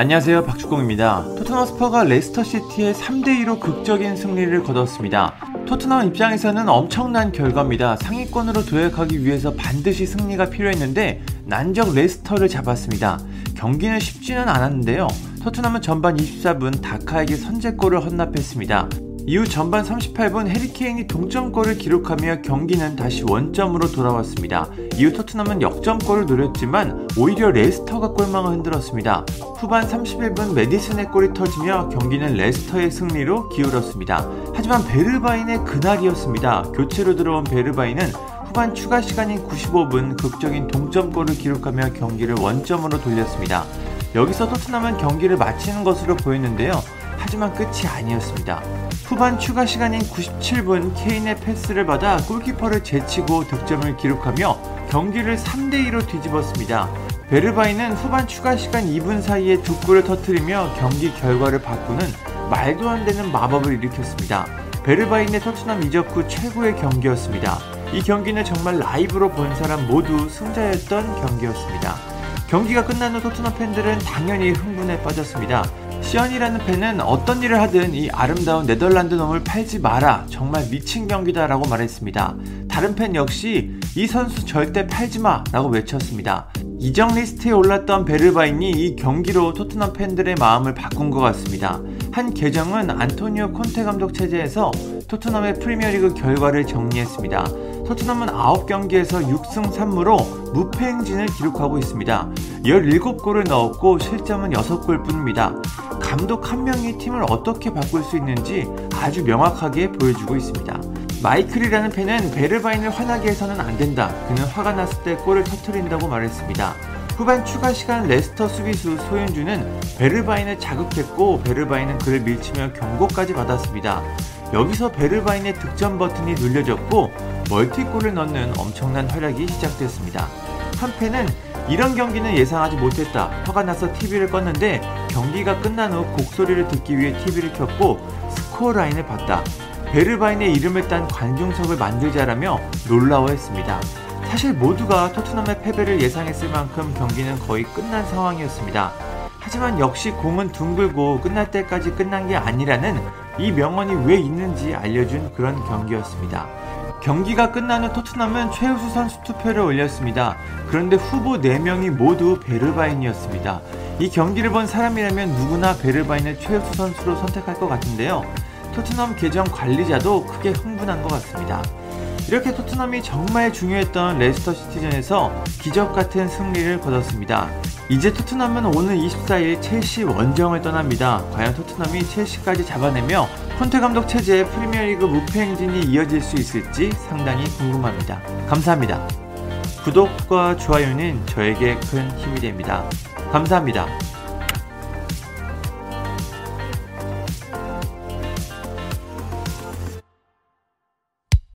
안녕하세요 박주공입니다. 토트넘 홋스퍼가 레스터 시티에 3대2로 극적인 승리를 거뒀습니다. 토트넘 입장에서는 엄청난 결과입니다. 상위권으로 도약하기 위해서 반드시 승리가 필요했는데 난적 레스터를 잡았습니다. 경기는 쉽지는 않았는데요. 토트넘은 전반 24분 다카에게 선제골을 헌납했습니다. 이후 전반 38분 해리 케인이 동점골을 기록하며 경기는 다시 원점으로 돌아왔습니다. 이후 토트넘은 역전골을 노렸지만 오히려 레스터가 골망을 흔들었습니다. 후반 31분 메디슨의 골이 터지며 경기는 레스터의 승리로 기울었습니다. 하지만 베르바인의 그날이었습니다. 교체로 들어온 베르바인은 후반 추가 시간인 95분 극적인 동점골을 기록하며 경기를 원점으로 돌렸습니다. 여기서 토트넘은 경기를 마치는 것으로 보였는데요. 하지만 끝이 아니었습니다. 후반 추가 시간인 97분 케인의 패스를 받아 골키퍼를 제치고 득점을 기록하며 경기를 3대2로 뒤집었습니다. 베르바이는 후반 추가 시간 2분 사이에 두 골을 터뜨리며 경기 결과를 바꾸는 말도 안 되는 마법을 일으켰습니다. 베르바인의 토트넘 이적 후 최고의 경기였습니다. 이 경기는 정말 라이브로 본 사람 모두 승자였던 경기였습니다. 경기가 끝난 후 토트넘 팬들은 당연히 흥분에 빠졌습니다. 시언이라는 팬은 어떤 일을 하든 이 아름다운 네덜란드 놈을 팔지 마라. 정말 미친 경기다라고 말했습니다. 다른 팬 역시 이 선수 절대 팔지 마. 라고 외쳤습니다. 이적 리스트에 올랐던 베르바인이 이 경기로 토트넘 팬들의 마음을 바꾼 것 같습니다. 한 계정은 안토니오 콘테 감독 체제에서 토트넘의 프리미어리그 결과를 정리했습니다. 토트넘은 9경기에서 6승 3무로 무패 행진을 기록하고 있습니다. 17골을 넣었고 실점은 6골 뿐입니다. 감독 한 명이 팀을 어떻게 바꿀 수 있는지 아주 명확하게 보여주고 있습니다. 마이클이라는 팬은 베르바인을 화나게 해서는 안 된다. 그는 화가 났을 때 골을 터트린다고 말했습니다. 후반 추가 시간 레스터 수비수 쇠윈쥐는 베르바인을 자극했고 베르바인은 그를 밀치며 경고까지 받았습니다. 여기서 베르바인의 득점 버튼이 눌려졌고 멀티골을 넣는 엄청난 활약이 시작됐습니다. 한 팬은 이런 경기는 예상하지 못했다. 화가 나서 TV를 껐는데 경기가 끝난 후 곡소리를 듣기 위해 TV를 켰고 스코어 라인을 봤다. 베르바인의 이름을 딴 관중석을 만들자라며 놀라워했습니다. 사실 모두가 토트넘의 패배를 예상했을 만큼 경기는 거의 끝난 상황이었습니다. 하지만 역시 공은 둥글고 끝날 때까지 끝난 게 아니라는 이 명언이 왜 있는지 알려준 그런 경기였습니다. 경기가 후 토트넘은 최우수 선수 투표를 올렸습니다. 그런데 후보 4명이 모두 베르바인이었습니다. 이 경기를 본 사람이라면 누구나 베르바인을 최우수 선수로 선택할 것 같은데요. 토트넘 계정 관리자도 크게 흥분한 것 같습니다. 이렇게 토트넘이 정말 중요했던 레스터 시티전에서 기적 같은 승리를 거뒀습니다. 이제 토트넘은 오늘 24일 첼시 원정을 떠납니다. 과연 토트넘이 첼시까지 잡아내며 콘테 감독 체제의 프리미어리그 무패 행진이 이어질 수 있을지 상당히 궁금합니다. 감사합니다. 구독과 좋아요는 저에게 큰 힘이 됩니다. 감사합니다.